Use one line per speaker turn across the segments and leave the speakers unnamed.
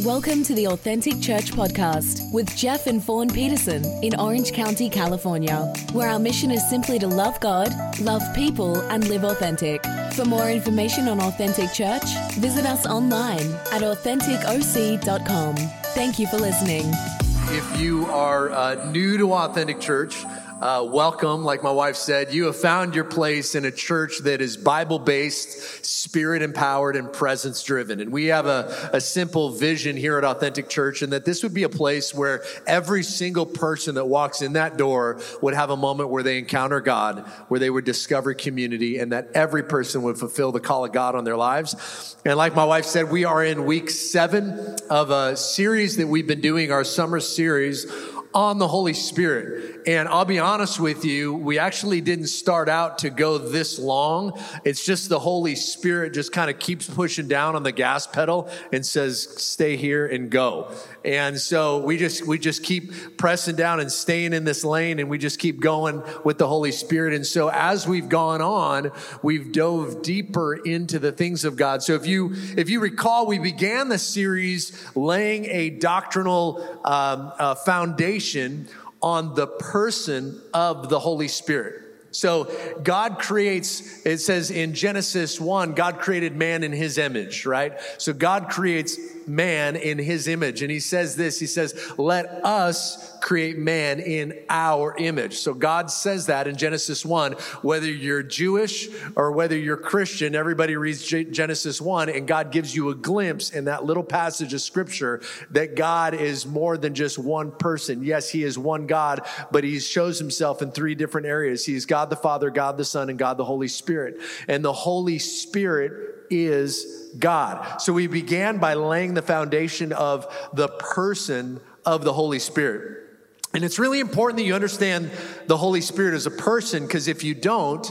Welcome to the Authentic Church Podcast with Jeff and Fawn Peterson in Orange County, California, where our mission is simply to love God, love people, and live authentic. For more information on Authentic Church, visit us online at AuthenticOC.com. Thank you for listening.
If you are uh, new to Authentic Church, uh, welcome. Like my wife said, you have found your place in a church that is Bible based, spirit empowered, and presence driven. And we have a, a simple vision here at Authentic Church, and that this would be a place where every single person that walks in that door would have a moment where they encounter God, where they would discover community, and that every person would fulfill the call of God on their lives. And like my wife said, we are in week seven of a series that we've been doing, our summer series on the Holy Spirit. And I'll be honest with you, we actually didn't start out to go this long. It's just the Holy Spirit just kind of keeps pushing down on the gas pedal and says, stay here and go. And so we just, we just keep pressing down and staying in this lane and we just keep going with the Holy Spirit. And so as we've gone on, we've dove deeper into the things of God. So if you, if you recall, we began the series laying a doctrinal um, uh, foundation on the person of the Holy Spirit. So God creates, it says in Genesis 1, God created man in his image, right? So God creates man in his image. And he says this, he says, let us create man in our image. So God says that in Genesis 1, whether you're Jewish or whether you're Christian, everybody reads Genesis 1 and God gives you a glimpse in that little passage of scripture that God is more than just one person. Yes, he is one God, but he shows himself in three different areas. He's God the Father, God the Son, and God the Holy Spirit. And the Holy Spirit is God. So we began by laying the foundation of the person of the Holy Spirit. And it's really important that you understand the Holy Spirit as a person, because if you don't,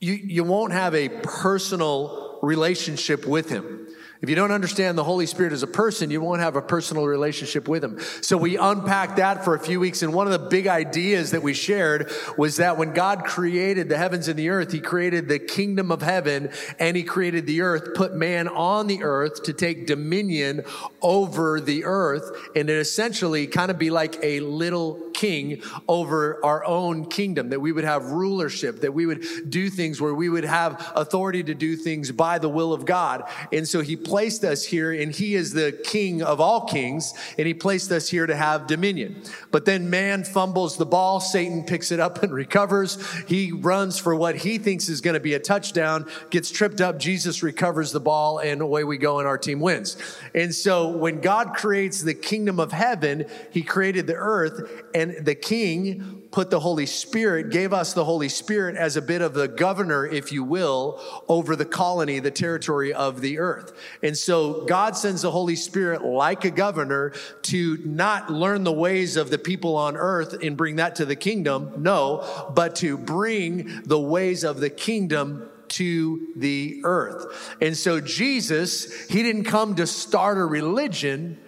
you, you won't have a personal relationship with Him. If you don't understand the Holy Spirit as a person, you won't have a personal relationship with Him. So we unpacked that for a few weeks. And one of the big ideas that we shared was that when God created the heavens and the earth, He created the kingdom of heaven and He created the earth, put man on the earth to take dominion over the earth and it essentially kind of be like a little king over our own kingdom, that we would have rulership, that we would do things where we would have authority to do things by the will of God. And so he placed us here, and he is the king of all kings, and he placed us here to have dominion. But then man fumbles the ball, Satan picks it up and recovers. He runs for what he thinks is going to be a touchdown, gets tripped up, Jesus recovers the ball, and away we go, and our team wins. And so when God creates the kingdom of heaven, he created the earth, and the king put the Holy Spirit, gave us the Holy Spirit as a bit of the governor, if you will, over the colony, the territory of the earth. And so God sends the Holy Spirit like a governor to not learn the ways of the people on earth and bring that to the kingdom, no, but to bring the ways of the kingdom to the earth. And so Jesus, he didn't come to start a religion.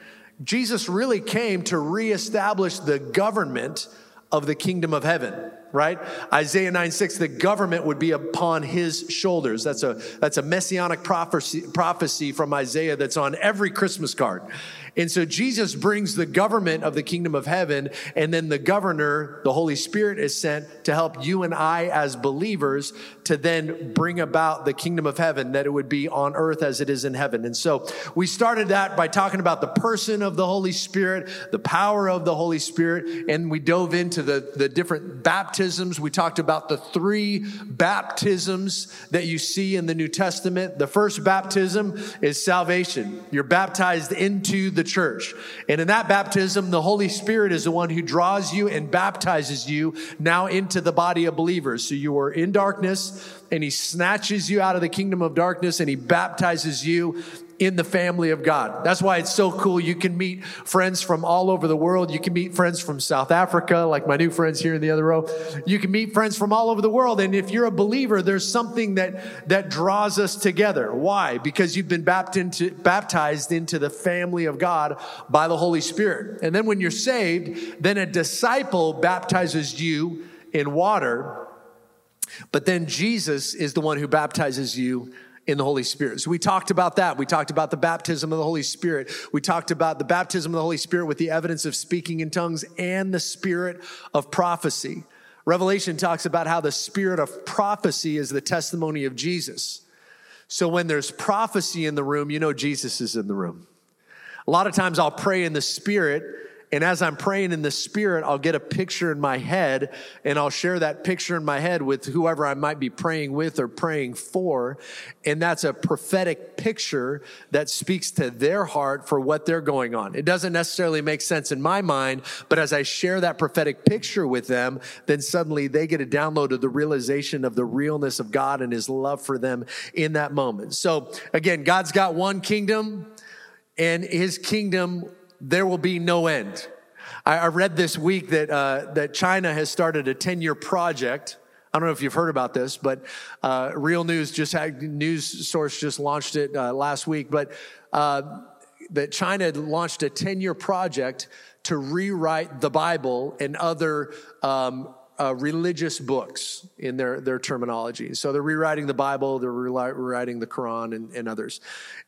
Jesus really came to reestablish the government of the kingdom of heaven, right? Isaiah 9 6, the government would be upon his shoulders. That's a, that's a messianic prophecy, prophecy from Isaiah that's on every Christmas card. And so Jesus brings the government of the kingdom of heaven, and then the governor, the Holy Spirit, is sent to help you and I as believers to then bring about the kingdom of heaven, that it would be on earth as it is in heaven. And so we started that by talking about the person of the Holy Spirit, the power of the Holy Spirit, and we dove into the, the different baptisms. We talked about the three baptisms that you see in the New Testament. The first baptism is salvation. You're baptized into the church. And in that baptism, the Holy Spirit is the one who draws you and baptizes you now into the body of believers. So you are in darkness and he snatches you out of the kingdom of darkness and he baptizes you in the family of God. That's why it's so cool. You can meet friends from all over the world. You can meet friends from South Africa, like my new friends here in the other row. You can meet friends from all over the world. And if you're a believer, there's something that, that draws us together. Why? Because you've been baptized into the family of God by the Holy Spirit. And then when you're saved, then a disciple baptizes you in water. But then Jesus is the one who baptizes you in the Holy Spirit. So we talked about that. We talked about the baptism of the Holy Spirit. We talked about the baptism of the Holy Spirit with the evidence of speaking in tongues and the spirit of prophecy. Revelation talks about how the spirit of prophecy is the testimony of Jesus. So when there's prophecy in the room, you know Jesus is in the room. A lot of times I'll pray in the spirit and as I'm praying in the spirit, I'll get a picture in my head and I'll share that picture in my head with whoever I might be praying with or praying for. And that's a prophetic picture that speaks to their heart for what they're going on. It doesn't necessarily make sense in my mind, but as I share that prophetic picture with them, then suddenly they get a download of the realization of the realness of God and his love for them in that moment. So again, God's got one kingdom and his kingdom there will be no end. I, I read this week that, uh, that China has started a 10 year project. I don't know if you've heard about this, but uh, Real News just had news source just launched it uh, last week. But uh, that China launched a 10 year project to rewrite the Bible and other um, uh, religious books in their, their terminology. So they're rewriting the Bible, they're rewriting the Quran and, and others.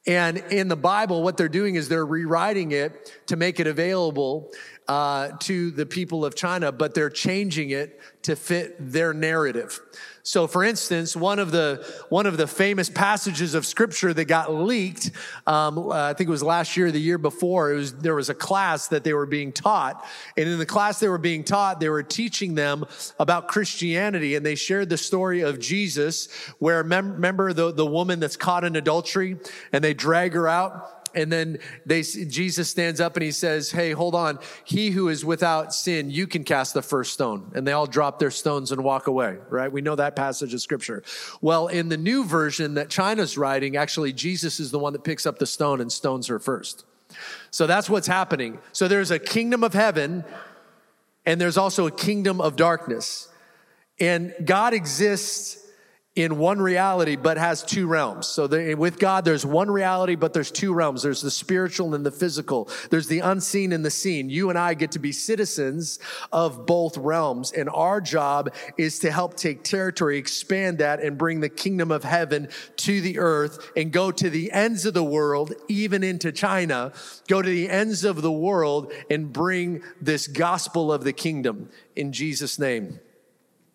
And in the Bible, what they're doing is they're rewriting it to make it available uh, to the people of China, but they're changing it to fit their narrative. So, for instance, one of the one of the famous passages of Scripture that got leaked, um, uh, I think it was last year, the year before. It was there was a class that they were being taught, and in the class they were being taught, they were teaching them about Christianity, and they shared the story of Jesus, where mem- remember the the woman that's caught in adultery, and they drag her out and then they, Jesus stands up and he says, Hey, hold on. He who is without sin, you can cast the first stone. And they all drop their stones and walk away, right? We know that passage of scripture. Well, in the new version that China's writing, actually, Jesus is the one that picks up the stone and stones her first. So that's what's happening. So there's a kingdom of heaven and there's also a kingdom of darkness. And God exists in one reality, but has two realms. So with God, there's one reality, but there's two realms. There's the spiritual and the physical. There's the unseen and the seen. You and I get to be citizens of both realms. And our job is to help take territory, expand that, and bring the kingdom of heaven to the earth and go to the ends of the world, even into China, go to the ends of the world and bring this gospel of the kingdom in Jesus' name.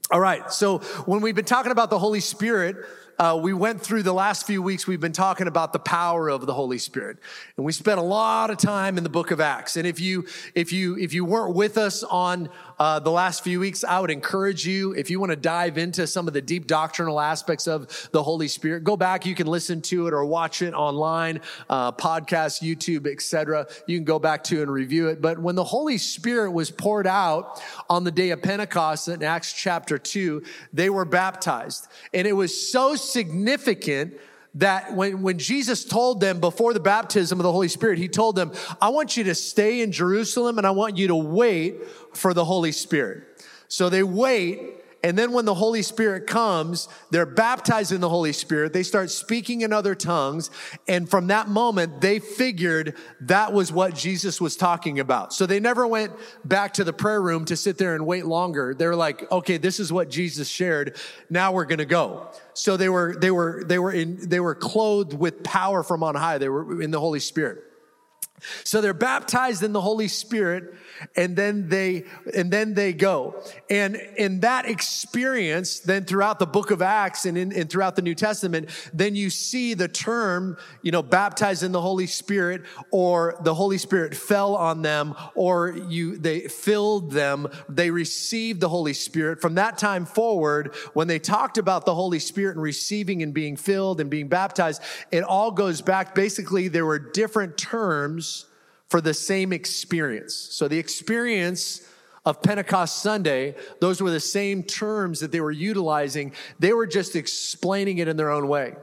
All right, so when we've been talking about the Holy Spirit, uh, we went through the last few weeks, we've been talking about the power of the Holy Spirit. And we spent a lot of time in the book of Acts. And if you, if you, if you weren't with us on uh, the last few weeks, I would encourage you, if you want to dive into some of the deep doctrinal aspects of the Holy Spirit, go back. You can listen to it or watch it online, uh, podcast, YouTube, etc. You can go back to and review it. But when the Holy Spirit was poured out on the day of Pentecost in Acts chapter 2, they were baptized. And it was so significant that when, when Jesus told them before the baptism of the Holy Spirit, he told them, I want you to stay in Jerusalem and I want you to wait for the Holy Spirit. So they wait and then when the Holy Spirit comes, they're baptized in the Holy Spirit. They start speaking in other tongues. And from that moment, they figured that was what Jesus was talking about. So they never went back to the prayer room to sit there and wait longer. They were like, okay, this is what Jesus shared. Now we're going to go. So they were, they were, they were in, they were clothed with power from on high. They were in the Holy Spirit. So they're baptized in the Holy Spirit and then they and then they go. And in that experience then throughout the book of acts and, in, and throughout the new testament then you see the term you know baptized in the holy spirit or the holy spirit fell on them or you they filled them. They received the holy spirit. From that time forward when they talked about the holy spirit and receiving and being filled and being baptized it all goes back. Basically there were different terms for the same experience. So the experience of Pentecost Sunday, those were the same terms that they were utilizing. They were just explaining it in their own way.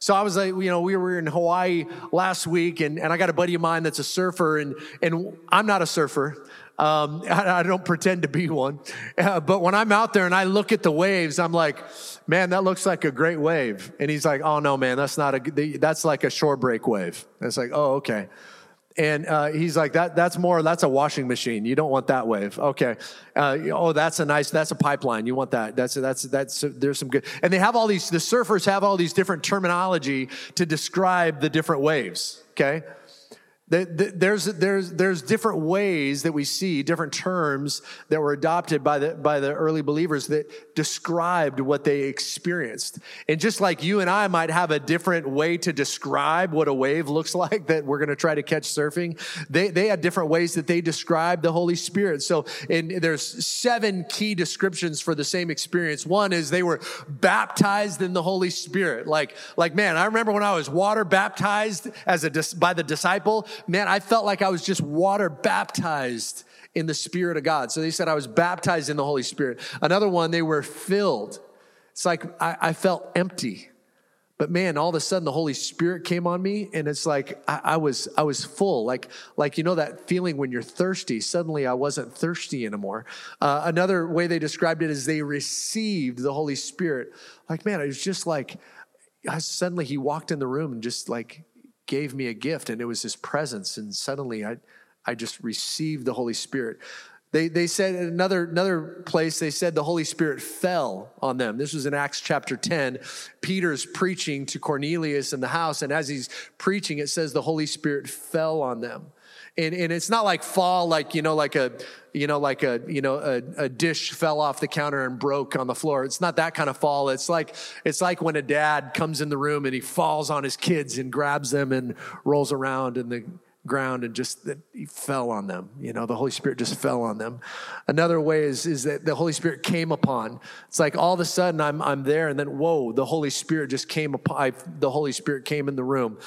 So I was like, you know, we were in Hawaii last week and, and I got a buddy of mine that's a surfer and, and I'm not a surfer. Um, I, I, don't pretend to be one. Uh, but when I'm out there and I look at the waves, I'm like, man, that looks like a great wave. And he's like, oh no, man, that's not a, that's like a shore break wave. And it's like, oh, okay. And uh, he's like, that, that's more, that's a washing machine. You don't want that wave. Okay. Uh, oh, that's a nice, that's a pipeline. You want that. That's, that's, that's, there's some good. And they have all these, the surfers have all these different terminology to describe the different waves. Okay there's, there's, there's different ways that we see, different terms that were adopted by the, by the early believers that described what they experienced. And just like you and I might have a different way to describe what a wave looks like that we're going to try to catch surfing, they, they had different ways that they described the Holy Spirit. So and there's seven key descriptions for the same experience. One is they were baptized in the Holy Spirit. Like, like, man, I remember when I was water baptized as a, by the disciple, man, I felt like I was just water baptized in the Spirit of God. So they said I was baptized in the Holy Spirit. Another one, they were filled. It's like I, I felt empty. But man, all of a sudden the Holy Spirit came on me, and it's like I, I, was I was full, like like you know that feeling when you're thirsty. Suddenly I wasn't thirsty anymore. Uh, another way they described it is they received the Holy Spirit. Like man, it was just like I, suddenly He walked in the room and just like gave me a gift and it was his presence and suddenly i i just received the holy spirit. They, they said another another place they said the holy spirit fell on them. This was in acts chapter 10 peter's preaching to cornelius in the house and as he's preaching it says the holy spirit fell on them and, and it's not like fall like you know like a you know like a you know a, a dish fell off the counter and broke on the floor. It's not that kind of fall. It's like it's like when a dad comes in the room and he falls on his kids and grabs them and rolls around in the ground and just that he fell on them. You know the holy spirit just fell on them. Another way is is that the holy spirit came upon. It's like all of a sudden i'm i'm there and then whoa the holy spirit just came upon I, the holy spirit came in the room.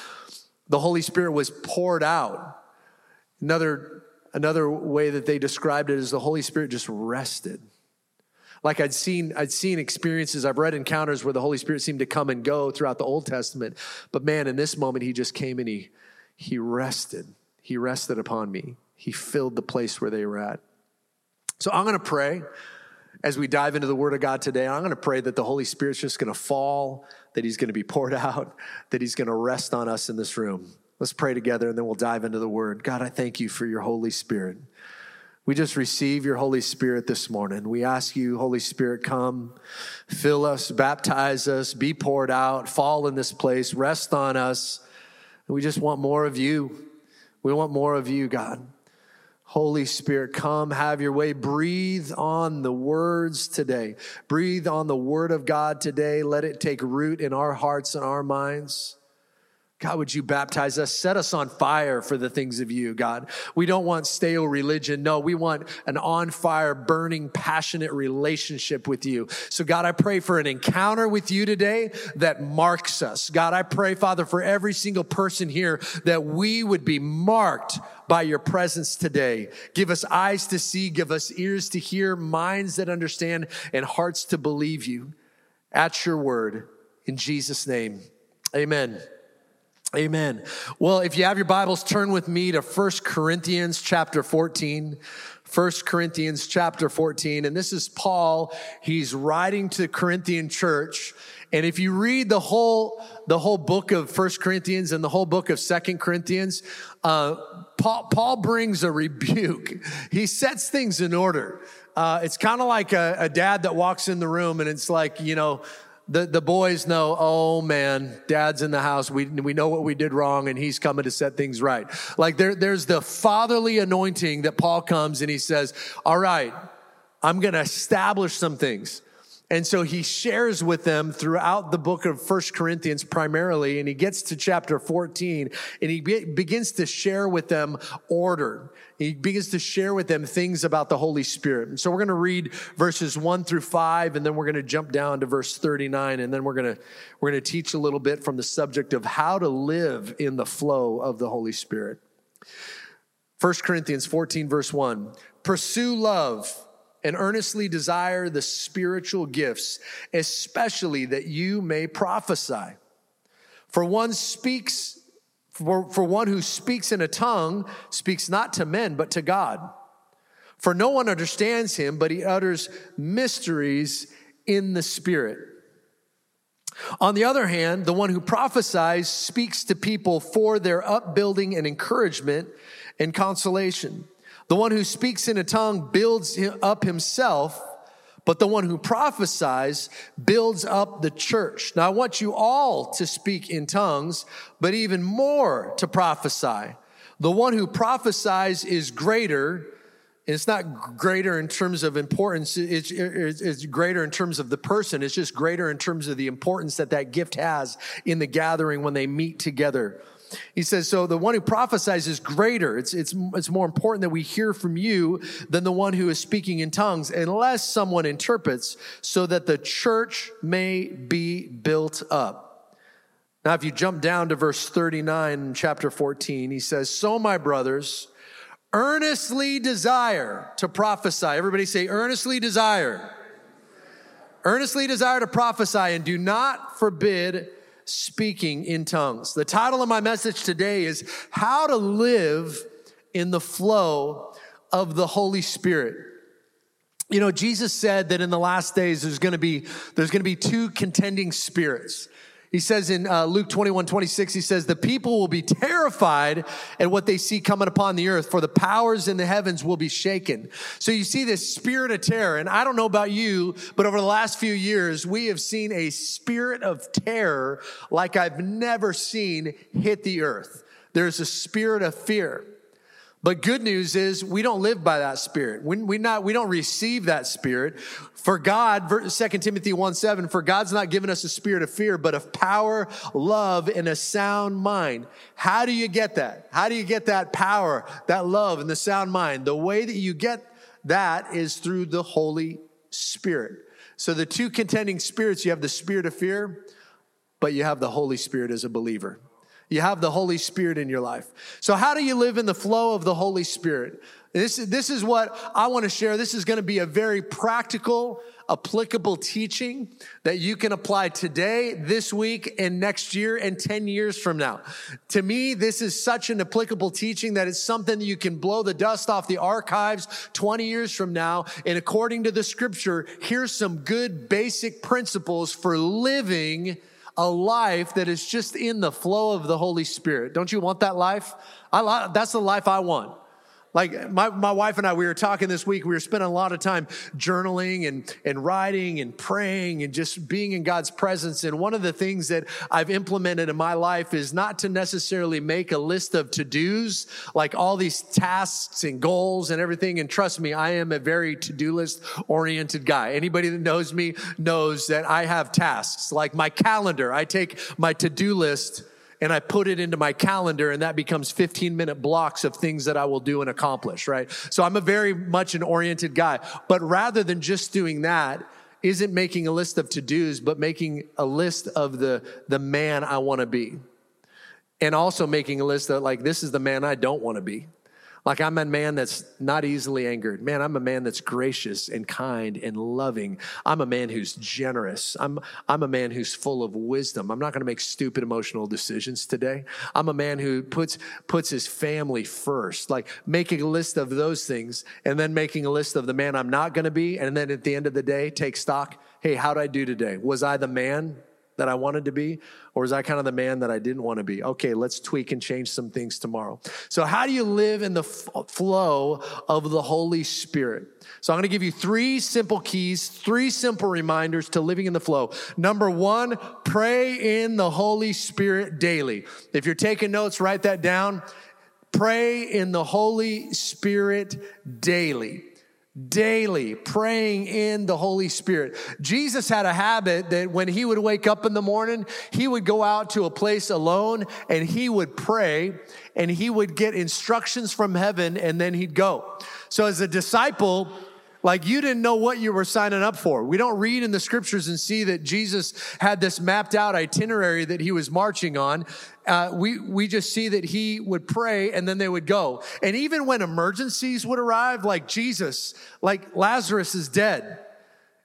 The holy spirit was poured out Another, another way that they described it is the Holy Spirit just rested. Like I'd seen, I'd seen experiences, I've read encounters where the Holy Spirit seemed to come and go throughout the Old Testament. But man, in this moment, he just came and he, he rested. He rested upon me. He filled the place where they were at. So I'm going to pray as we dive into the Word of God today. I'm going to pray that the Holy Spirit's just going to fall, that He's going to be poured out, that He's going to rest on us in this room. Let's pray together and then we'll dive into the word. God, I thank you for your Holy Spirit. We just receive your Holy Spirit this morning. We ask you, Holy Spirit, come, fill us, baptize us, be poured out, fall in this place, rest on us. We just want more of you. We want more of you, God. Holy Spirit, come, have your way. Breathe on the words today. Breathe on the word of God today. Let it take root in our hearts and our minds. God, would you baptize us? Set us on fire for the things of you, God. We don't want stale religion. No, we want an on fire, burning, passionate relationship with you. So, God, I pray for an encounter with you today that marks us. God, I pray, Father, for every single person here that we would be marked by your presence today. Give us eyes to see, give us ears to hear, minds that understand, and hearts to believe you at your word. In Jesus' name, amen. Amen. Well, if you have your Bibles, turn with me to 1 Corinthians chapter 14. 1 Corinthians chapter 14. And this is Paul. He's writing to the Corinthian church. And if you read the whole, the whole book of 1 Corinthians and the whole book of 2 Corinthians, uh, Paul, Paul brings a rebuke. He sets things in order. Uh, it's kind of like a, a dad that walks in the room and it's like, you know, the, the boys know, oh man, dad's in the house. We, we know what we did wrong and he's coming to set things right. Like there, there's the fatherly anointing that Paul comes and he says, all right, I'm going to establish some things. And so he shares with them throughout the book of First Corinthians primarily, and he gets to chapter 14 and he be- begins to share with them order. He begins to share with them things about the Holy Spirit. And so we're going to read verses 1 through 5 and then we're going to jump down to verse 39 and then we're going to we're going to teach a little bit from the subject of how to live in the flow of the Holy Spirit. 1 Corinthians 14 verse 1. Pursue love and earnestly desire the spiritual gifts, especially that you may prophesy. For one speaks, for, for one who speaks in a tongue speaks not to men, but to God. For no one understands him, but he utters mysteries in the spirit. On the other hand, the one who prophesies speaks to people for their upbuilding and encouragement and consolation. The one who speaks in a tongue builds up himself, but the one who prophesies builds up the church. Now, I want you all to speak in tongues, but even more to prophesy. The one who prophesies is greater And it's not greater in terms of importance. It's, it's, greater in terms of the person. It's just greater in terms of the importance that that gift has in the gathering when they meet together. He says, so the one who prophesies is greater. It's, it's, it's more important that we hear from you than the one who is speaking in tongues, unless someone interprets, so that the church may be built up. Now, if you jump down to verse 39 chapter 14, he says, So, my brothers, earnestly desire to prophesy. Everybody say, earnestly desire. Earnestly desire to prophesy and do not forbid speaking in tongues. The title of my message today is How to Live in the Flow of the Holy Spirit. You know, Jesus said that in the last days there's going to be there's going to be two contending spirits. He says in uh, Luke 21, 26, he says, the people will be terrified at what they see coming upon the earth, for the powers in the heavens will be shaken. So you see this spirit of terror. And I don't know about you, but over the last few years, we have seen a spirit of terror like I've never seen hit the earth. There's a spirit of fear. But good news is we don't live by that spirit. We, we, not, we don't receive that spirit. For God, 2 Timothy 1 7, for God's not given us a spirit of fear, but of power, love, and a sound mind. How do you get that? How do you get that power, that love, and the sound mind? The way that you get that is through the Holy Spirit. So the two contending spirits, you have the spirit of fear, but you have the Holy Spirit as a believer. You have the Holy Spirit in your life. So, how do you live in the flow of the Holy Spirit? This, this is what I want to share. This is going to be a very practical, applicable teaching that you can apply today, this week, and next year, and 10 years from now. To me, this is such an applicable teaching that it's something that you can blow the dust off the archives 20 years from now. And according to the scripture, here's some good basic principles for living a life that is just in the flow of the Holy Spirit. Don't you want that life? I, that's the life I want. Like my, my wife and I, we were talking this week, we were spending a lot of time journaling and, and writing and praying and just being in God's presence. And one of the things that I've implemented in my life is not to necessarily make a list of to-dos, like all these tasks and goals and everything. And trust me, I am a very to-do list oriented guy. Anybody that knows me knows that I have tasks like my calendar. I take my to-do list and I put it into my calendar and that becomes 15 minute blocks of things that I will do and accomplish, right? So I'm a very much an oriented guy. But rather than just doing that, isn't making a list of to-dos, but making a list of the, the man I want to be. And also making a list of like, this is the man I don't want to be. Like I'm a man that's not easily angered. Man, I'm a man that's gracious and kind and loving. I'm a man who's generous. I'm, I'm a man who's full of wisdom. I'm not going to make stupid emotional decisions today. I'm a man who puts, puts his family first, like making a list of those things and then making a list of the man I'm not going to be. And then at the end of the day, take stock. Hey, how'd I do today? Was I the man that I wanted to be? Or was I kind of the man that I didn't want to be? Okay, let's tweak and change some things tomorrow. So, how do you live in the f- flow of the Holy Spirit? So, I'm going to give you three simple keys, three simple reminders to living in the flow. Number one, pray in the Holy Spirit daily. If you're taking notes, write that down. Pray in the Holy Spirit daily daily praying in the Holy Spirit. Jesus had a habit that when he would wake up in the morning, he would go out to a place alone and he would pray and he would get instructions from heaven and then he'd go. So as a disciple, like you didn't know what you were signing up for. We don't read in the scriptures and see that Jesus had this mapped out itinerary that he was marching on. Uh, we, we just see that he would pray and then they would go. And even when emergencies would arrive, like Jesus, like Lazarus is dead,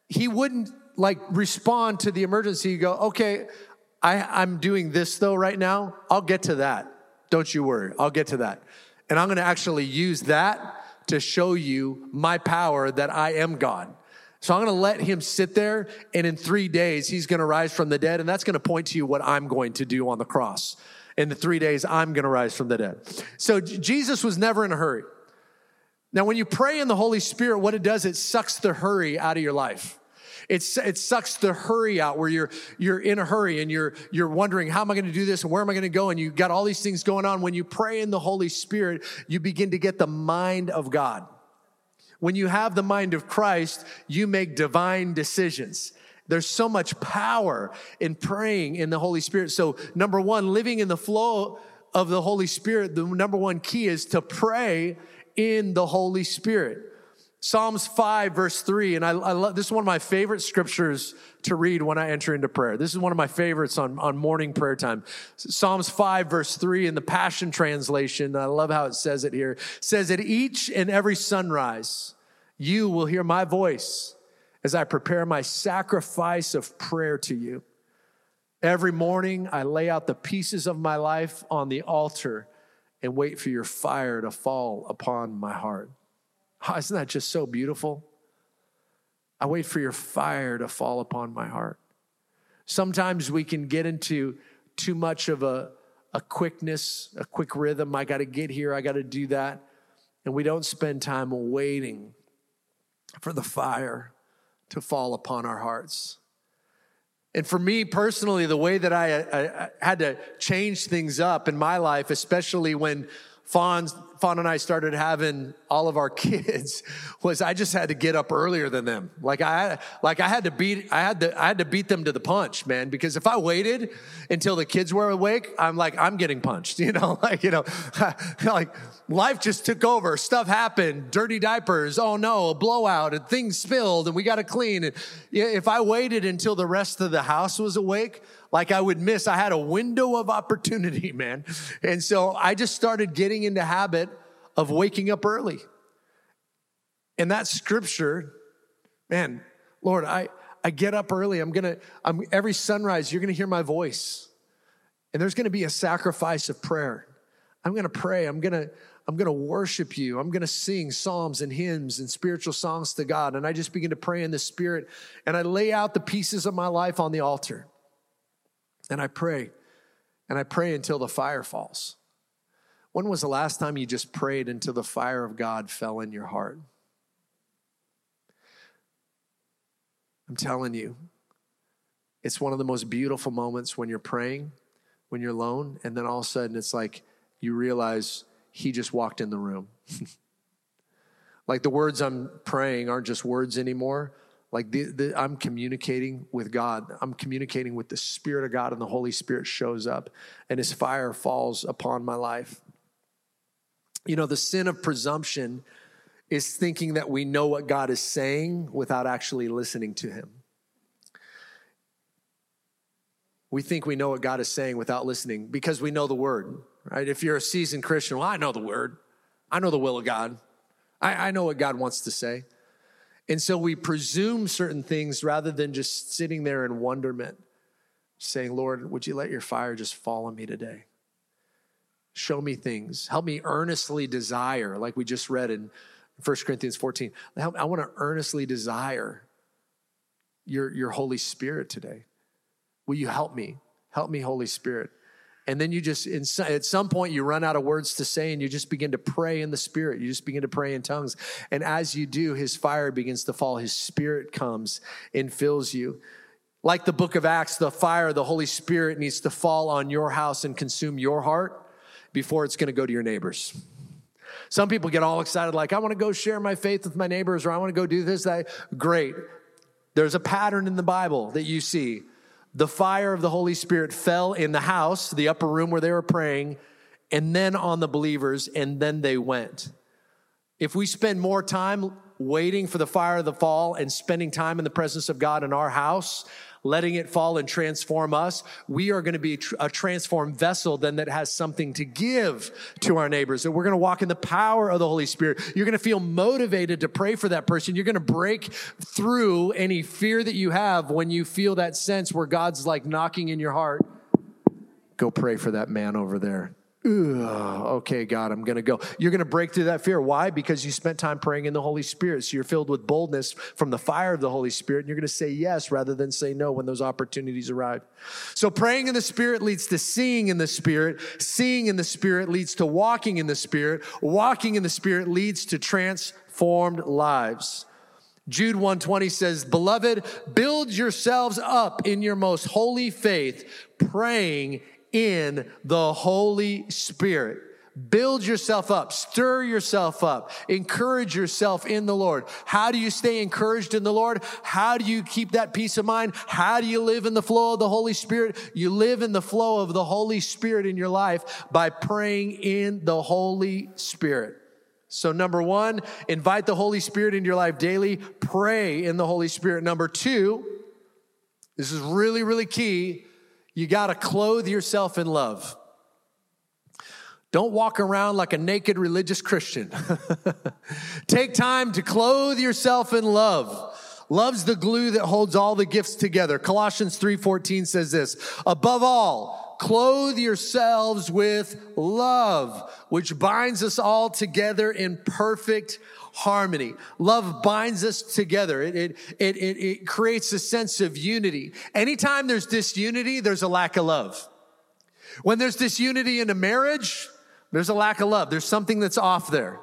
he wouldn't like respond to the emergency. Go, okay, I, I'm doing this though right now. I'll get to that. Don't you worry. I'll get to that. And I'm going to actually use that to show you my power that I am God. So I'm going to let him sit there, and in three days, he's going to rise from the dead, and that's going to point to you what I'm going to do on the cross. In the three days, I'm going to rise from the dead. So Jesus was never in a hurry. Now, when you pray in the Holy Spirit, what it does, it sucks the hurry out of your life. It's, it sucks the hurry out where you're, you're in a hurry and you're, you're wondering, how am I going to do this and where am I going to go? And you got all these things going on. When you pray in the Holy Spirit, you begin to get the mind of God. When you have the mind of Christ, you make divine decisions. There's so much power in praying in the Holy Spirit. So, number one, living in the flow of the Holy Spirit, the number one key is to pray in the Holy Spirit. Psalms 5, verse 3, and I, I love this is one of my favorite scriptures to read when I enter into prayer. This is one of my favorites on, on morning prayer time. Psalms 5, verse 3 in the Passion Translation, I love how it says it here, says, At each and every sunrise, you will hear my voice as I prepare my sacrifice of prayer to you. Every morning, I lay out the pieces of my life on the altar and wait for your fire to fall upon my heart. Oh, isn't that just so beautiful? I wait for your fire to fall upon my heart. Sometimes we can get into too much of a, a quickness, a quick rhythm. I got to get here, I got to do that. And we don't spend time waiting for the fire to fall upon our hearts. And for me personally, the way that I, I, I had to change things up in my life, especially when Fawn, Fawn and I started having all of our kids was I just had to get up earlier than them. Like I, like I had to beat, I had to, I had to beat them to the punch, man. Because if I waited until the kids were awake, I'm like, I'm getting punched, you know, like, you know, like life just took over. Stuff happened, dirty diapers. Oh no, a blowout and things spilled and we got to clean. And if I waited until the rest of the house was awake, like I would miss. I had a window of opportunity, man. And so I just started getting into habit of waking up early. And that scripture, man, Lord, I, I get up early. I'm gonna, I'm every sunrise, you're gonna hear my voice. And there's gonna be a sacrifice of prayer. I'm gonna pray. I'm gonna, I'm gonna worship you. I'm gonna sing psalms and hymns and spiritual songs to God. And I just begin to pray in the spirit and I lay out the pieces of my life on the altar. And I pray, and I pray until the fire falls. When was the last time you just prayed until the fire of God fell in your heart? I'm telling you, it's one of the most beautiful moments when you're praying, when you're alone, and then all of a sudden it's like you realize he just walked in the room. like the words I'm praying aren't just words anymore, like the, the, I'm communicating with God. I'm communicating with the Spirit of God, and the Holy Spirit shows up, and His fire falls upon my life. You know, the sin of presumption is thinking that we know what God is saying without actually listening to Him. We think we know what God is saying without listening because we know the Word, right? If you're a seasoned Christian, well, I know the Word, I know the will of God, I, I know what God wants to say. And so we presume certain things rather than just sitting there in wonderment, saying, Lord, would you let your fire just fall on me today? Show me things. Help me earnestly desire, like we just read in 1 Corinthians 14. I want to earnestly desire your, your Holy Spirit today. Will you help me? Help me, Holy Spirit. And then you just, at some point, you run out of words to say and you just begin to pray in the Spirit. You just begin to pray in tongues. And as you do, His fire begins to fall. His Spirit comes and fills you. Like the book of Acts, the fire, the Holy Spirit needs to fall on your house and consume your heart before it's going to go to your neighbors. Some people get all excited, like, I want to go share my faith with my neighbors, or I want to go do this, that. Great. There's a pattern in the Bible that you see the fire of the Holy Spirit fell in the house, the upper room where they were praying, and then on the believers, and then they went. If we spend more time waiting for the fire of the fall and spending time in the presence of God in our house, letting it fall and transform us, we are going to be a transformed vessel then that has something to give to our neighbors. And we're going to walk in the power of the Holy Spirit. You're going to feel motivated to pray for that person. You're going to break through any fear that you have when you feel that sense where God's like knocking in your heart. Go pray for that man over there. Okay, God, I'm going to go. You're going to break through that fear. Why? Because you spent time praying in the Holy Spirit. So you're filled with boldness from the fire of the Holy Spirit. And you're going to say yes rather than say no when those opportunities arrive. So praying in the Spirit leads to seeing in the Spirit. Seeing in the Spirit leads to walking in the Spirit. Walking in the Spirit leads to transformed lives. Jude 120 says, Beloved, build yourselves up in your most holy faith, praying in the Holy Spirit. Build yourself up, stir yourself up, encourage yourself in the Lord. How do you stay encouraged in the Lord? How do you keep that peace of mind? How do you live in the flow of the Holy Spirit? You live in the flow of the Holy Spirit in your life by praying in the Holy Spirit. So, number one, invite the Holy Spirit into your life daily. Pray in the Holy Spirit. Number two, this is really, really key you got to clothe yourself in love. Don't walk around like a naked religious Christian. Take time to clothe yourself in love. Love's the glue that holds all the gifts together. Colossians 3:14 says this, above all, clothe yourselves with love, which binds us all together in perfect harmony. Love binds us together. It, it, it, it, it creates a sense of unity. Anytime there's disunity, there's a lack of love. When there's disunity in a marriage, there's a lack of love. There's something that's off there.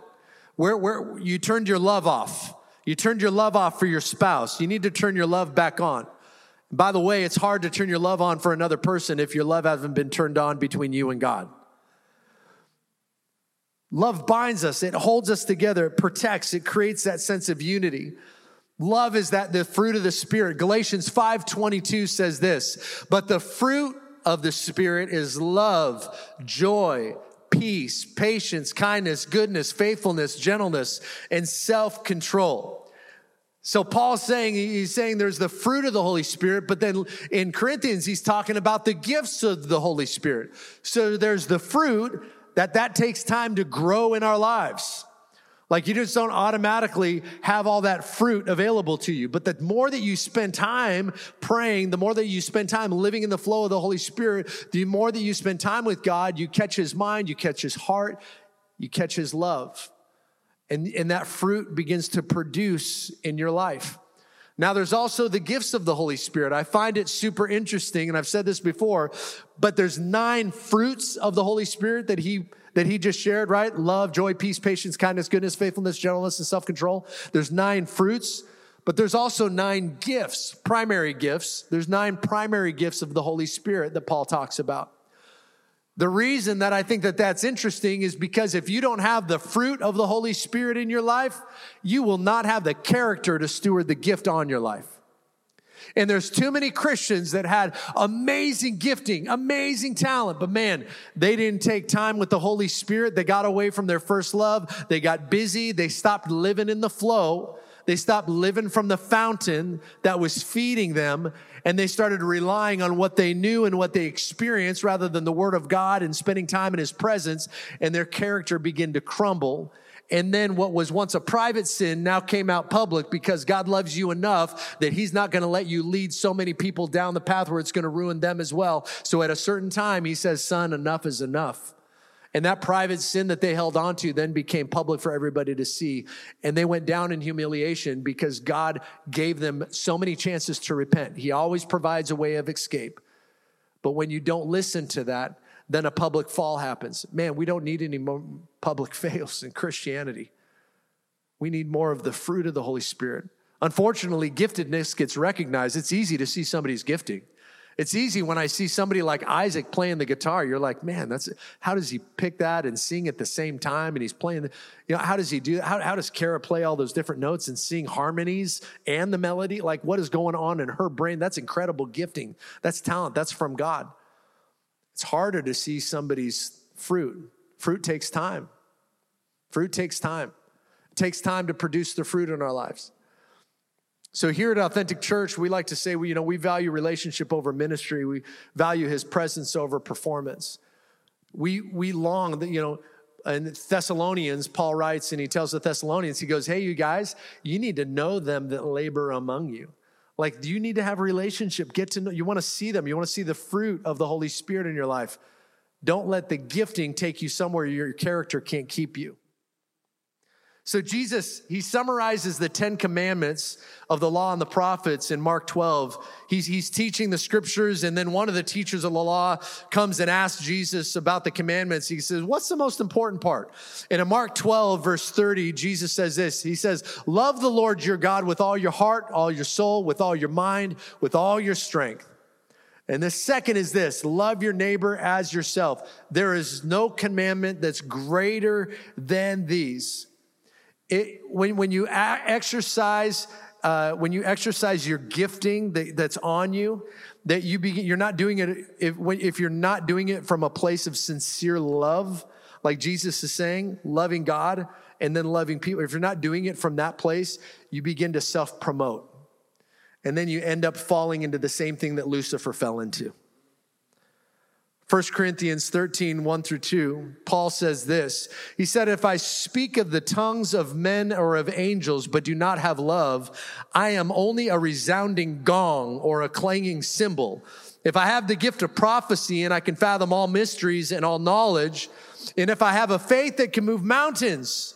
Where, where you turned your love off. You turned your love off for your spouse. You need to turn your love back on. By the way, it's hard to turn your love on for another person if your love hasn't been turned on between you and God. Love binds us, it holds us together, it protects, it creates that sense of unity. Love is that the fruit of the spirit. Galatians 5:22 says this, but the fruit of the spirit is love, joy, peace, patience, kindness, goodness, faithfulness, gentleness, and self-control. So Paul's saying, he's saying there's the fruit of the Holy Spirit, but then in Corinthians, he's talking about the gifts of the Holy Spirit. So there's the fruit, that that takes time to grow in our lives. Like you just don't automatically have all that fruit available to you. But the more that you spend time praying, the more that you spend time living in the flow of the Holy Spirit, the more that you spend time with God, you catch his mind, you catch his heart, you catch his love. And, and that fruit begins to produce in your life. Now, there's also the gifts of the Holy Spirit. I find it super interesting, and I've said this before, but there's nine fruits of the Holy Spirit that he that he just shared, right? Love, joy, peace, patience, kindness, goodness, faithfulness, gentleness, and self-control. There's nine fruits, but there's also nine gifts, primary gifts. There's nine primary gifts of the Holy Spirit that Paul talks about. The reason that I think that that's interesting is because if you don't have the fruit of the Holy Spirit in your life, you will not have the character to steward the gift on your life. And there's too many Christians that had amazing gifting, amazing talent, but man, they didn't take time with the Holy Spirit. They got away from their first love. They got busy. They stopped living in the flow. They stopped living from the fountain that was feeding them and they started relying on what they knew and what they experienced rather than the word of God and spending time in his presence and their character began to crumble. And then what was once a private sin now came out public because God loves you enough that he's not going to let you lead so many people down the path where it's going to ruin them as well. So at a certain time, he says, son, enough is enough. And that private sin that they held onto then became public for everybody to see. And they went down in humiliation because God gave them so many chances to repent. He always provides a way of escape. But when you don't listen to that, then a public fall happens. Man, we don't need any more public fails in Christianity. We need more of the fruit of the Holy Spirit. Unfortunately, giftedness gets recognized. It's easy to see somebody's gifting. It's easy when I see somebody like Isaac playing the guitar. You're like, man, that's how does he pick that and sing at the same time? And he's playing, the, you know, how does he do? How, how does Kara play all those different notes and sing harmonies and the melody? Like, what is going on in her brain? That's incredible gifting. That's talent. That's from God. It's harder to see somebody's fruit. Fruit takes time. Fruit takes time. It takes time to produce the fruit in our lives. So here at Authentic Church, we like to say, we, you know, we value relationship over ministry. We value his presence over performance. We, we long that, you know, in Thessalonians, Paul writes and he tells the Thessalonians, he goes, Hey, you guys, you need to know them that labor among you. Like, you need to have a relationship? Get to know, you want to see them. You want to see the fruit of the Holy Spirit in your life. Don't let the gifting take you somewhere your character can't keep you. So Jesus, he summarizes the 10 commandments of the law and the prophets in Mark 12. He's, he's teaching the scriptures, and then one of the teachers of the law comes and asks Jesus about the commandments. He says, What's the most important part? And in Mark 12, verse 30, Jesus says this He says, Love the Lord your God with all your heart, all your soul, with all your mind, with all your strength. And the second is this love your neighbor as yourself. There is no commandment that's greater than these. It, when, when you exercise, uh, when you exercise your gifting that, that's on you, that you begin, you're not doing it, if, when, if you're not doing it from a place of sincere love, like Jesus is saying, loving God and then loving people, if you're not doing it from that place, you begin to self promote. And then you end up falling into the same thing that Lucifer fell into. 1 Corinthians 13, 1 through 2, Paul says this. He said, If I speak of the tongues of men or of angels, but do not have love, I am only a resounding gong or a clanging cymbal. If I have the gift of prophecy and I can fathom all mysteries and all knowledge, and if I have a faith that can move mountains,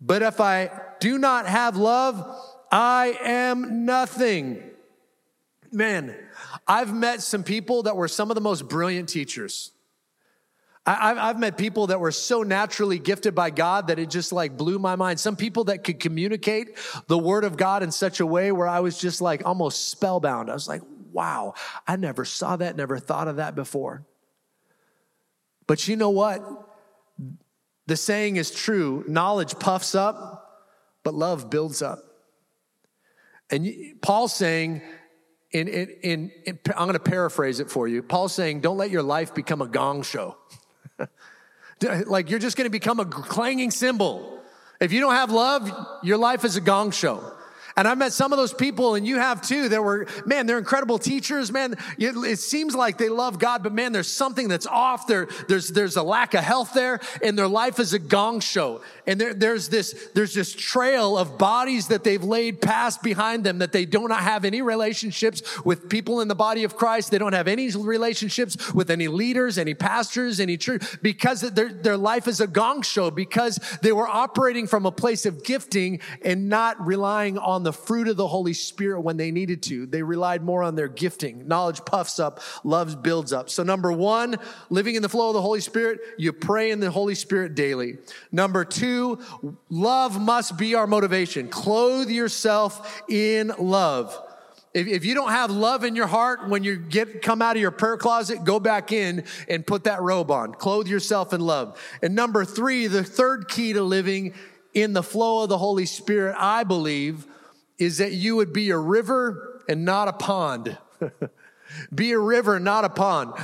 but if I do not have love, I am nothing. Man, I've met some people that were some of the most brilliant teachers. I've met people that were so naturally gifted by God that it just like blew my mind. Some people that could communicate the word of God in such a way where I was just like almost spellbound. I was like, wow, I never saw that, never thought of that before. But you know what? The saying is true knowledge puffs up, but love builds up. And Paul's saying, in, in, in, in I'm going to paraphrase it for you. Paul's saying, don't let your life become a gong show. like you're just going to become a clanging cymbal. If you don't have love, your life is a gong show. And I met some of those people, and you have too, that were, man, they're incredible teachers. Man, it, it, seems like they love God, but man, there's something that's off. There, there's, there's a lack of health there, and their life is a gong show. And there, there's this, there's this trail of bodies that they've laid past behind them that they do not have any relationships with people in the body of Christ. They don't have any relationships with any leaders, any pastors, any church, because their, their life is a gong show, because they were operating from a place of gifting and not relying on on the fruit of the Holy Spirit when they needed to. They relied more on their gifting. Knowledge puffs up, love builds up. So, number one, living in the flow of the Holy Spirit, you pray in the Holy Spirit daily. Number two, love must be our motivation. Clothe yourself in love. If, if you don't have love in your heart when you get come out of your prayer closet, go back in and put that robe on. Clothe yourself in love. And number three, the third key to living in the flow of the Holy Spirit, I believe, is that you would be a river and not a pond. be a river, not a pond.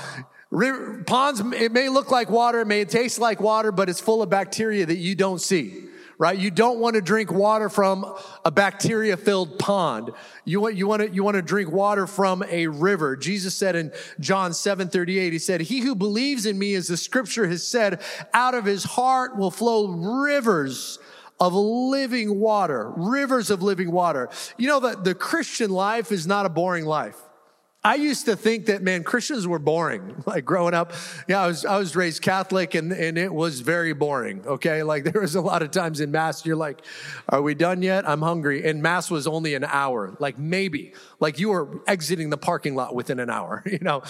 River, ponds, it may look like water, it may taste like water, but it's full of bacteria that you don't see right? You don't want to drink water from a bacteria filled pond. You want, you want to, you want to drink water from a river. Jesus said in John 7 38, he said, He who believes in me, as the scripture has said, out of his heart will flow rivers of living water, rivers of living water. You know that the Christian life is not a boring life. I used to think that, man, Christians were boring. Like growing up, yeah, I was, I was raised Catholic and, and it was very boring. Okay. Like there was a lot of times in Mass, you're like, are we done yet? I'm hungry. And Mass was only an hour, like maybe, like you were exiting the parking lot within an hour, you know?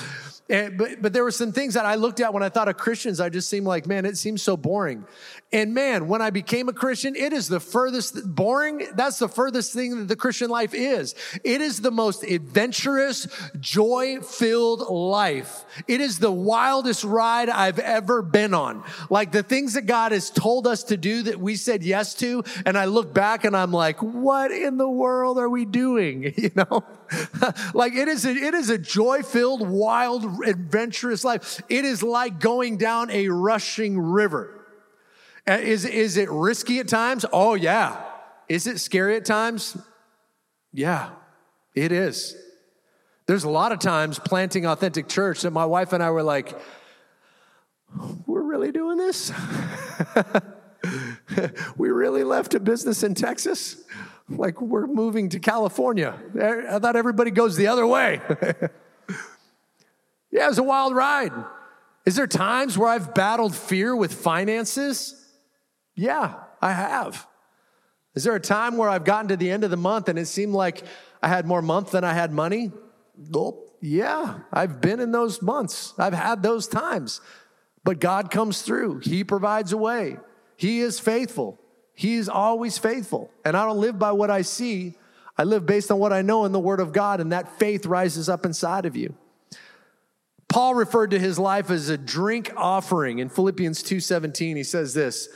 And, but, but there were some things that I looked at when I thought of Christians, I just seemed like, man, it seems so boring. And man, when I became a Christian, it is the furthest boring. That's the furthest thing that the Christian life is. It is the most adventurous, joy filled life. It is the wildest ride I've ever been on. Like the things that God has told us to do that we said yes to. And I look back and I'm like, what in the world are we doing? You know, like it is, a, it is a joy filled, wild, adventurous life. It is like going down a rushing river. Uh, is, is it risky at times? Oh, yeah. Is it scary at times? Yeah, it is. There's a lot of times planting authentic church that my wife and I were like, we're really doing this? we really left a business in Texas? Like we're moving to California. I thought everybody goes the other way. yeah, it was a wild ride. Is there times where I've battled fear with finances? Yeah, I have. Is there a time where I've gotten to the end of the month and it seemed like I had more month than I had money? Well, yeah, I've been in those months. I've had those times. But God comes through, He provides a way. He is faithful. He is always faithful. And I don't live by what I see, I live based on what I know in the Word of God, and that faith rises up inside of you. Paul referred to his life as a drink offering in Philippians 2:17. He says this.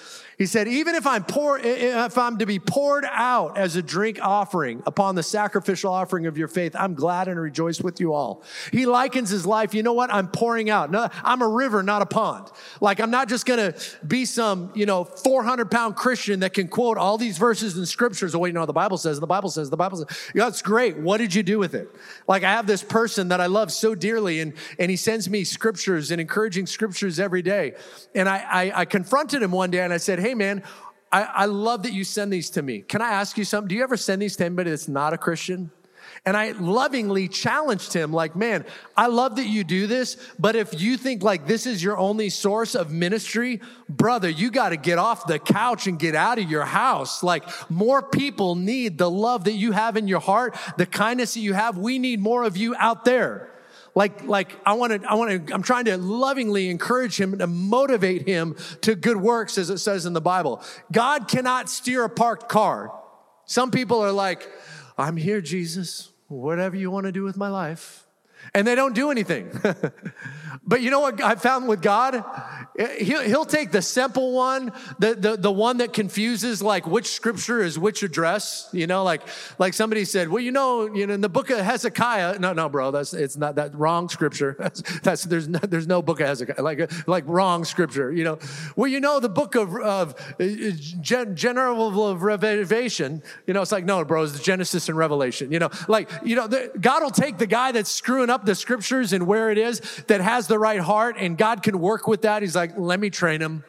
He said, even if I'm pour, if I'm to be poured out as a drink offering upon the sacrificial offering of your faith, I'm glad and rejoice with you all. He likens his life. You know what? I'm pouring out. No, I'm a river, not a pond. Like I'm not just going to be some, you know, 400 pound Christian that can quote all these verses and scriptures. Oh, wait, no, the Bible says, the Bible says, the Bible says. Yeah, that's great. What did you do with it? Like I have this person that I love so dearly and, and he sends me scriptures and encouraging scriptures every day. And I, I, I confronted him one day and I said, Hey, hey, man, I, I love that you send these to me. Can I ask you something? Do you ever send these to anybody that's not a Christian? And I lovingly challenged him, like, man, I love that you do this, but if you think like this is your only source of ministry, brother, you got to get off the couch and get out of your house. Like, more people need the love that you have in your heart, the kindness that you have. We need more of you out there like like i want to i want to i'm trying to lovingly encourage him to motivate him to good works as it says in the bible. God cannot steer a parked car. Some people are like i'm here jesus. Whatever you want to do with my life. And they don't do anything. but you know what I found with God? He'll, he'll take the simple one, the, the, the one that confuses like which scripture is which address, you know, like, like somebody said, well, you know, you know, in the book of Hezekiah, no, no, bro, that's, it's not that wrong scripture. That's, that's there's no, there's no book of Hezekiah, like, like wrong scripture, you know. Well, you know, the book of, of uh, gen, general of revelation, you know, it's like, no, bro, it's Genesis and Revelation, you know, like, you know, the, God will take the guy that's screwing up the scriptures and where it is that has the right heart and God can work with that. He's like, let me train him.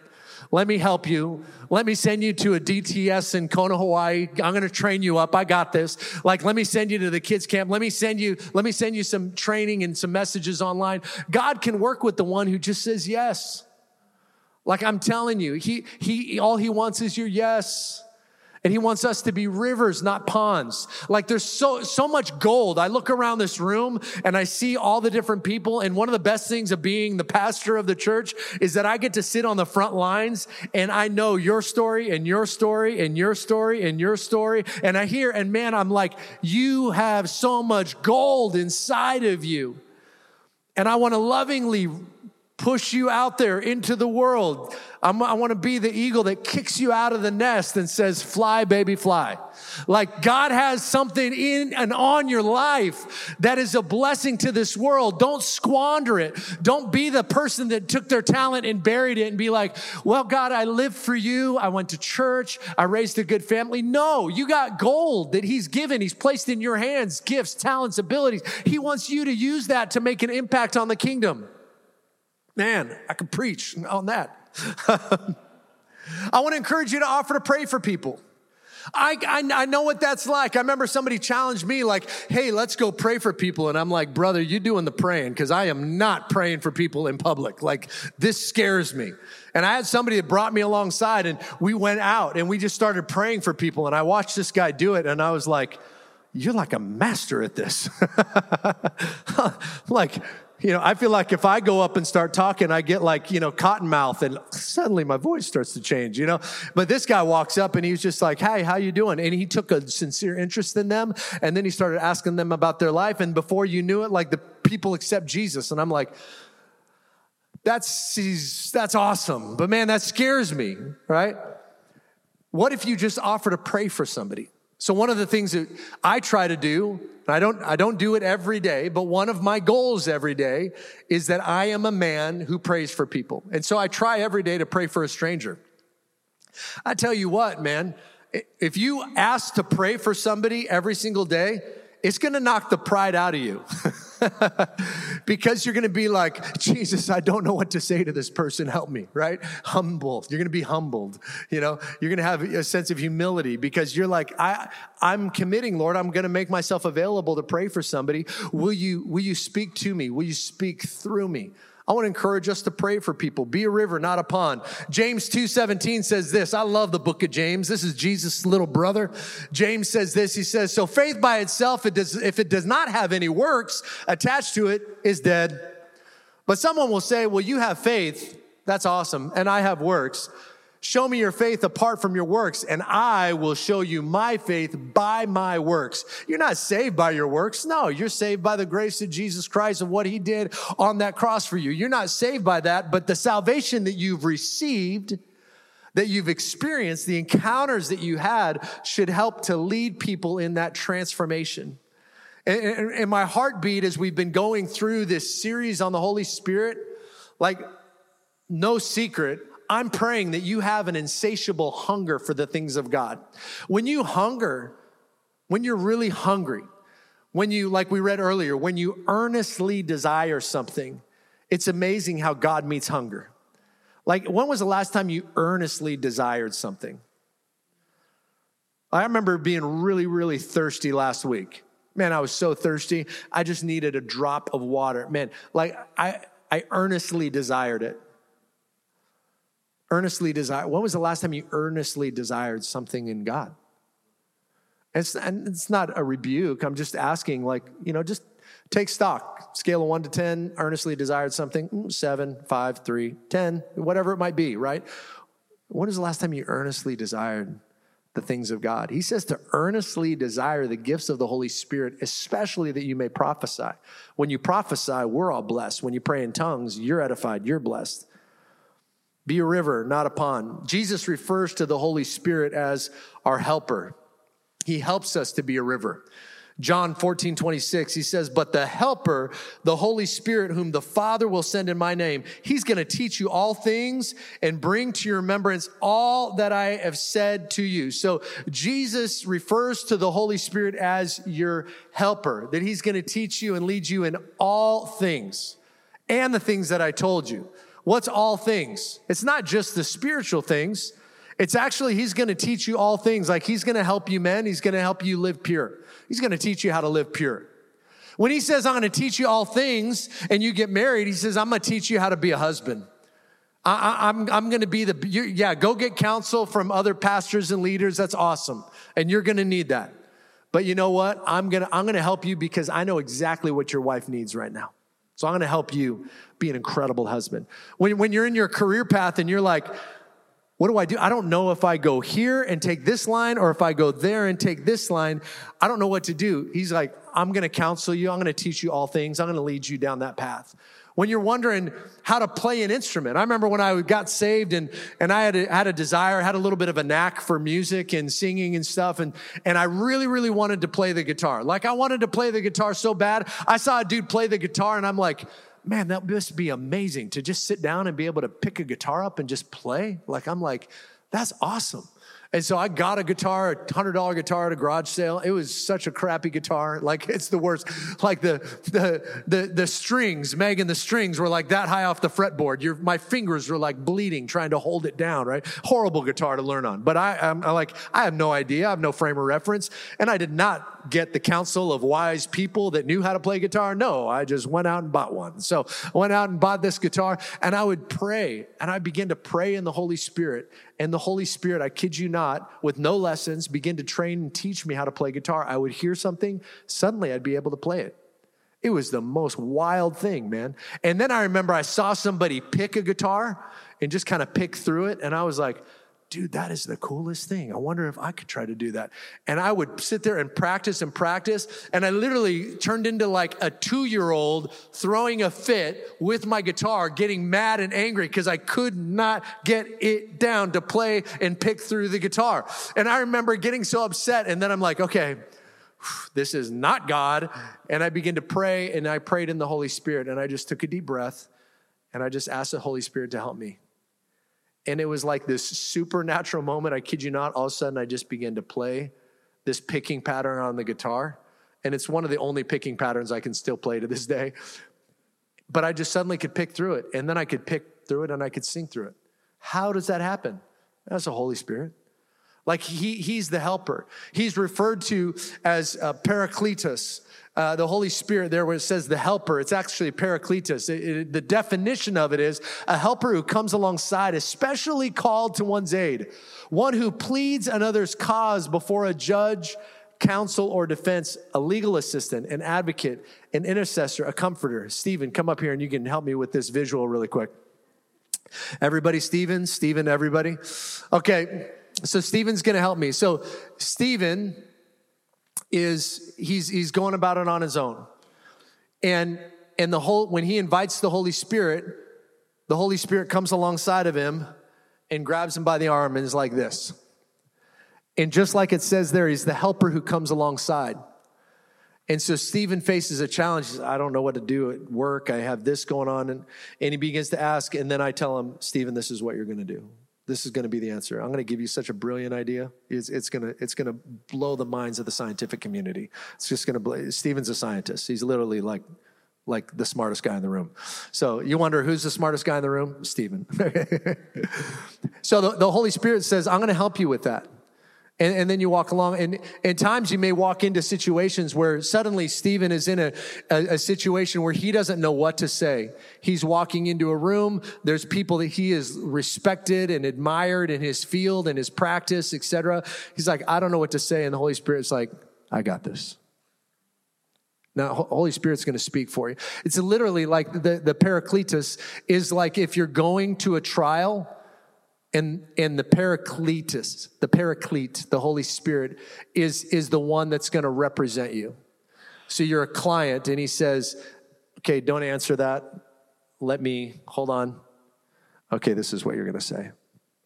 Let me help you. Let me send you to a DTS in Kona, Hawaii. I'm going to train you up. I got this. Like, let me send you to the kids camp. Let me send you, let me send you some training and some messages online. God can work with the one who just says yes. Like I'm telling you, he, he, all he wants is your yes. And he wants us to be rivers, not ponds. Like there's so, so much gold. I look around this room and I see all the different people. And one of the best things of being the pastor of the church is that I get to sit on the front lines and I know your story and your story and your story and your story. And I hear, and man, I'm like, you have so much gold inside of you. And I want to lovingly push you out there into the world. I'm, i want to be the eagle that kicks you out of the nest and says, fly, baby, fly. Like God has something in and on your life that is a blessing to this world. Don't squander it. Don't be the person that took their talent and buried it and be like, well, God, I lived for you. I went to church. I raised a good family. No, you got gold that He's given. He's placed in your hands, gifts, talents, abilities. He wants you to use that to make an impact on the kingdom. Man, I could preach on that. I want to encourage you to offer to pray for people. I, I, I, know what that's like. I remember somebody challenged me, like, hey, let's go pray for people. And I'm like, brother, you're doing the praying because I am not praying for people in public. Like, this scares me. And I had somebody that brought me alongside and we went out and we just started praying for people. And I watched this guy do it and I was like, you're like a master at this. like, you know, I feel like if I go up and start talking, I get like, you know, cotton mouth and suddenly my voice starts to change, you know. But this guy walks up and he was just like, hey, how you doing? And he took a sincere interest in them. And then he started asking them about their life. And before you knew it, like the people accept Jesus. And I'm like, that's, that's awesome. But man, that scares me, right? What if you just offer to pray for somebody? So one of the things that I try to do, and I don't, I don't do it every day, but one of my goals every day is that I am a man who prays for people. And so I try every day to pray for a stranger. I tell you what, man, if you ask to pray for somebody every single day, it's going to knock the pride out of you. because you're going to be like, Jesus, I don't know what to say to this person. Help me, right? Humble. You're going to be humbled. You know, you're going to have a sense of humility because you're like, I, I'm committing, Lord. I'm going to make myself available to pray for somebody. Will you, will you speak to me? Will you speak through me? I want to encourage us to pray for people. Be a river, not a pond. James 2:17 says this. I love the book of James. This is Jesus' little brother. James says this. He says, "So faith by itself, it does, if it does not have any works attached to it, is dead." But someone will say, "Well, you have faith. That's awesome, and I have works." Show me your faith apart from your works, and I will show you my faith by my works. You're not saved by your works. No, you're saved by the grace of Jesus Christ and what he did on that cross for you. You're not saved by that, but the salvation that you've received, that you've experienced, the encounters that you had should help to lead people in that transformation. And, and my heartbeat as we've been going through this series on the Holy Spirit, like no secret, I'm praying that you have an insatiable hunger for the things of God. When you hunger, when you're really hungry, when you, like we read earlier, when you earnestly desire something, it's amazing how God meets hunger. Like, when was the last time you earnestly desired something? I remember being really, really thirsty last week. Man, I was so thirsty. I just needed a drop of water. Man, like I, I earnestly desired it earnestly desire. When was the last time you earnestly desired something in God? It's, and it's not a rebuke. I'm just asking, like, you know, just take stock. Scale of one to 10, earnestly desired something, mm, seven, five, three, 10, whatever it might be, right? When was the last time you earnestly desired the things of God? He says to earnestly desire the gifts of the Holy Spirit, especially that you may prophesy. When you prophesy, we're all blessed. When you pray in tongues, you're edified, you're blessed. Be a river, not a pond. Jesus refers to the Holy Spirit as our helper. He helps us to be a river. John 14, 26, he says, But the helper, the Holy Spirit, whom the Father will send in my name, he's going to teach you all things and bring to your remembrance all that I have said to you. So Jesus refers to the Holy Spirit as your helper, that he's going to teach you and lead you in all things and the things that I told you. What's all things? It's not just the spiritual things. It's actually, he's going to teach you all things. Like he's going to help you, men. He's going to help you live pure. He's going to teach you how to live pure. When he says, I'm going to teach you all things and you get married, he says, I'm going to teach you how to be a husband. I, am I'm, I'm going to be the, yeah, go get counsel from other pastors and leaders. That's awesome. And you're going to need that. But you know what? I'm going to, I'm going to help you because I know exactly what your wife needs right now. So I'm to help you be an incredible husband. When, when you're in your career path and you're like, what do I do? I don't know if I go here and take this line or if I go there and take this line. I don't know what to do. He's like, I'm going to counsel you. I'm going to teach you all things. I'm going to lead you down that path. When you're wondering how to play an instrument, I remember when I got saved and, and I had a, had a desire, had a little bit of a knack for music and singing and stuff. And, and I really, really wanted to play the guitar. Like I wanted to play the guitar so bad. I saw a dude play the guitar and I'm like, man, that must be amazing to just sit down and be able to pick a guitar up and just play. Like, I'm like, that's awesome. And so I got a guitar, a hundred dollar guitar at a garage sale. It was such a crappy guitar. Like it's the worst. Like the, the, the, the strings, Megan, the strings were like that high off the fretboard. Your, my fingers were like bleeding trying to hold it down, right? Horrible guitar to learn on. But I, I'm, like, I have no idea. I have no frame of reference. And I did not get the counsel of wise people that knew how to play guitar. No, I just went out and bought one. So I went out and bought this guitar and I would pray and I began to pray in the Holy Spirit. And the Holy Spirit, I kid you not, with no lessons, began to train and teach me how to play guitar. I would hear something, suddenly I'd be able to play it. It was the most wild thing, man. And then I remember I saw somebody pick a guitar and just kind of pick through it. And I was like, dude, that is the coolest thing. I wonder if I could try to do that. And I would sit there and practice and practice. And I literally turned into like a two year old throwing a fit with my guitar, getting mad and angry because I could not get it down to play and pick through the guitar. And I remember getting so upset. And then I'm like, okay, this is not God. And I began to pray and I prayed in the Holy Spirit and I just took a deep breath and I just asked the Holy Spirit to help me. And it was like this supernatural moment. I kid you not. All of a sudden, I just began to play this picking pattern on the guitar. And it's one of the only picking patterns I can still play to this day. But I just suddenly could pick through it. And then I could pick through it and I could sing through it. How does that happen? That's the Holy Spirit. Like he, he's the helper. He's referred to as uh, Paracletus. Uh, the Holy Spirit, there where it says the helper, it's actually Paracletus. It, it, the definition of it is a helper who comes alongside, especially called to one's aid, one who pleads another's cause before a judge, counsel, or defense, a legal assistant, an advocate, an intercessor, a comforter. Stephen, come up here and you can help me with this visual really quick. Everybody, Stephen, Stephen, everybody. Okay, so Stephen's gonna help me. So, Stephen is he's he's going about it on his own. And and the whole when he invites the Holy Spirit, the Holy Spirit comes alongside of him and grabs him by the arm and is like this. And just like it says there, he's the helper who comes alongside. And so Stephen faces a challenge. Says, I don't know what to do at work. I have this going on. And, and he begins to ask. And then I tell him, Stephen, this is what you're going to do. This is going to be the answer. I'm going to give you such a brilliant idea. It's, it's going to it's going to blow the minds of the scientific community. It's just going to blow. Stephen's a scientist. He's literally like like the smartest guy in the room. So you wonder who's the smartest guy in the room? Stephen. so the, the Holy Spirit says, I'm going to help you with that. And, and, then you walk along, and at times you may walk into situations where suddenly Stephen is in a, a, a, situation where he doesn't know what to say. He's walking into a room, there's people that he is respected and admired in his field and his practice, etc. He's like, I don't know what to say. And the Holy Spirit's like, I got this. Now, Holy Spirit's going to speak for you. It's literally like the, the Paracletus is like if you're going to a trial and, and the Paracletus, the Paraclete, the Holy Spirit, is, is the one that's going to represent you. So you're a client, and he says, Okay, don't answer that. Let me, hold on. Okay, this is what you're going to say.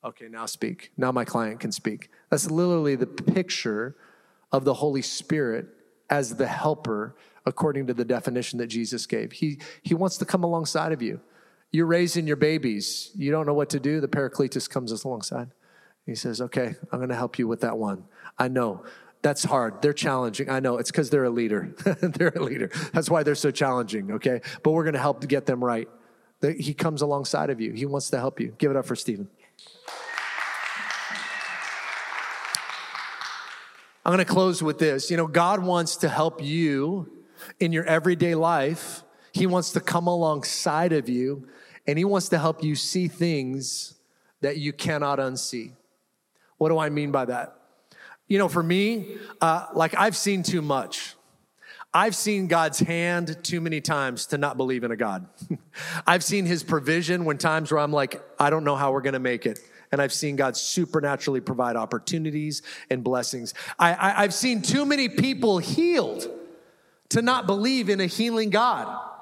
Okay, now speak. Now my client can speak. That's literally the picture of the Holy Spirit as the helper, according to the definition that Jesus gave. He, he wants to come alongside of you. You're raising your babies. You don't know what to do. The Paracletus comes alongside. He says, Okay, I'm going to help you with that one. I know that's hard. They're challenging. I know it's because they're a leader. they're a leader. That's why they're so challenging, okay? But we're going to help get them right. He comes alongside of you, He wants to help you. Give it up for Stephen. I'm going to close with this. You know, God wants to help you in your everyday life. He wants to come alongside of you and He wants to help you see things that you cannot unsee. What do I mean by that? You know, for me, uh, like I've seen too much. I've seen God's hand too many times to not believe in a God. I've seen his provision when times where I'm like, I don't know how we're gonna make it. And I've seen God supernaturally provide opportunities and blessings. I, I've seen too many people healed to not believe in a healing God.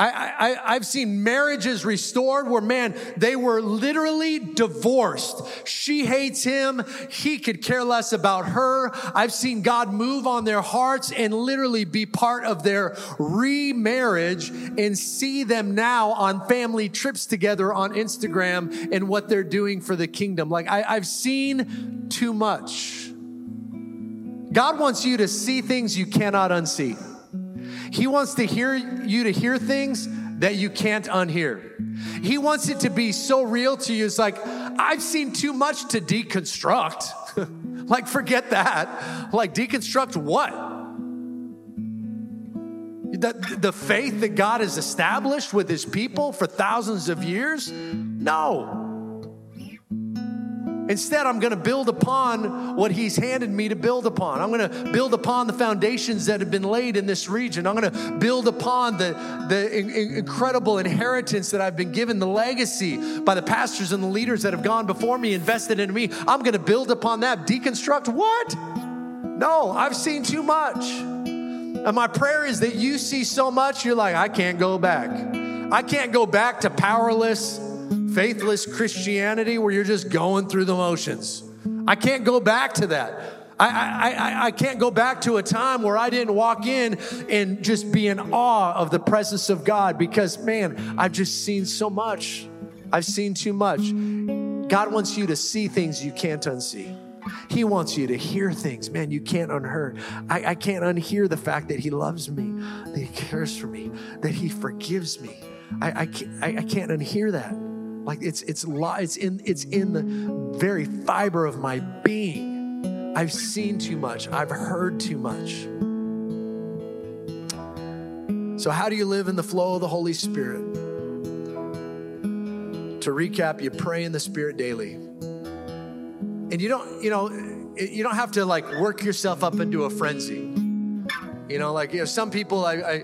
I, I, I've seen marriages restored where, man, they were literally divorced. She hates him. He could care less about her. I've seen God move on their hearts and literally be part of their remarriage and see them now on family trips together on Instagram and what they're doing for the kingdom. Like, I, I've seen too much. God wants you to see things you cannot unsee. He wants to hear you to hear things that you can't unhear. He wants it to be so real to you. It's like, I've seen too much to deconstruct. like, forget that. Like, deconstruct what? The, the faith that God has established with his people for thousands of years? No. Instead, I'm going to build upon what He's handed me to build upon. I'm going to build upon the foundations that have been laid in this region. I'm going to build upon the, the in- incredible inheritance that I've been given, the legacy by the pastors and the leaders that have gone before me, invested in me. I'm going to build upon that. Deconstruct what? No, I've seen too much. And my prayer is that you see so much, you're like, I can't go back. I can't go back to powerless faithless Christianity where you're just going through the motions. I can't go back to that. I, I, I can't go back to a time where I didn't walk in and just be in awe of the presence of God because, man, I've just seen so much. I've seen too much. God wants you to see things you can't unsee. He wants you to hear things, man, you can't unhear. I, I can't unhear the fact that He loves me, that He cares for me, that He forgives me. I, I, can't, I, I can't unhear that. Like it's it's it's in it's in the very fiber of my being I've seen too much. I've heard too much. So, how do you live in the flow of the Holy Spirit? To recap, you pray in the Spirit daily. And you don't, you know, you don't have to like work yourself up into a frenzy. You know, like, you know, some people, I, I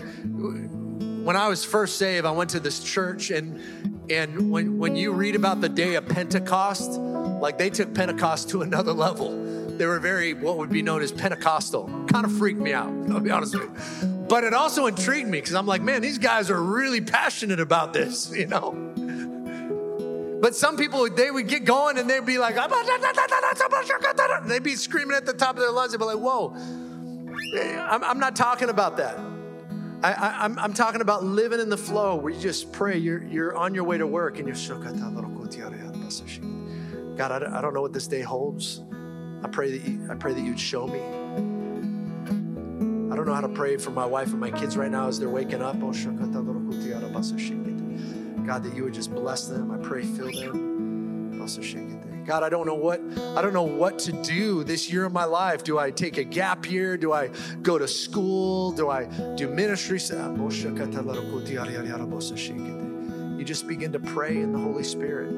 when I was first saved, I went to this church and and when when you read about the day of Pentecost, like they took Pentecost to another level. They were very what would be known as Pentecostal. Kind of freaked me out, I'll be honest with you. But it also intrigued me because I'm like, man, these guys are really passionate about this, you know. But some people, they would get going and they'd be like, they'd be screaming at the top of their lungs. They'd be like, whoa, I'm, I'm not talking about that. I, I'm talking about living in the flow where you just pray. You're, you're on your way to work and you're God, I, I don't know what this day holds. I pray that you, I pray that you'd show me. I don't know how to pray for my wife and my kids right now as they're waking up. Oh, God, that you would just bless them. I pray fill them. God, I don't know what I don't know what to do this year of my life. Do I take a gap year? Do I go to school? Do I do ministry? You just begin to pray in the Holy Spirit.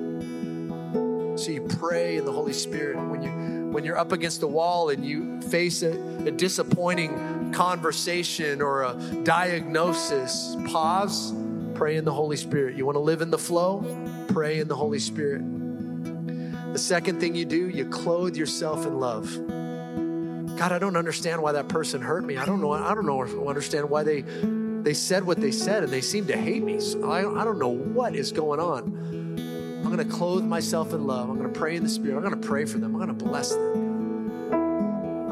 So you pray in the Holy Spirit when you when you're up against the wall and you face a, a disappointing conversation or a diagnosis. Pause. Pray in the Holy Spirit. You want to live in the flow? Pray in the Holy Spirit. The second thing you do, you clothe yourself in love. God, I don't understand why that person hurt me. I don't know. I don't know. Understand why they they said what they said and they seem to hate me. So I, I don't know what is going on. I'm going to clothe myself in love. I'm going to pray in the Spirit. I'm going to pray for them. I'm going to bless them.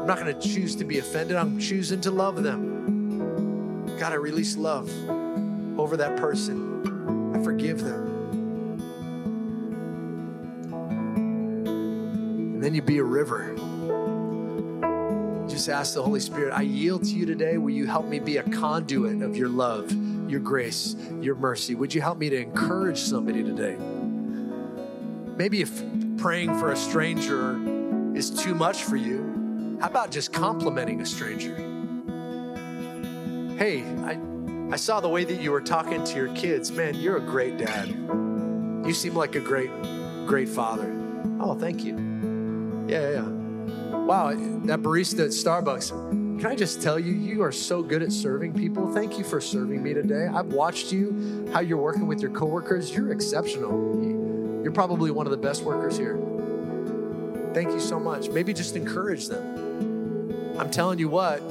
I'm not going to choose to be offended. I'm choosing to love them. God, I release love over that person. I forgive them. Then you be a river. Just ask the Holy Spirit, I yield to you today. Will you help me be a conduit of your love, your grace, your mercy? Would you help me to encourage somebody today? Maybe if praying for a stranger is too much for you, how about just complimenting a stranger? Hey, I, I saw the way that you were talking to your kids. Man, you're a great dad. You seem like a great, great father. Oh, thank you. Yeah, yeah. Wow, that barista at Starbucks. Can I just tell you, you are so good at serving people. Thank you for serving me today. I've watched you, how you're working with your coworkers. You're exceptional. You're probably one of the best workers here. Thank you so much. Maybe just encourage them. I'm telling you what,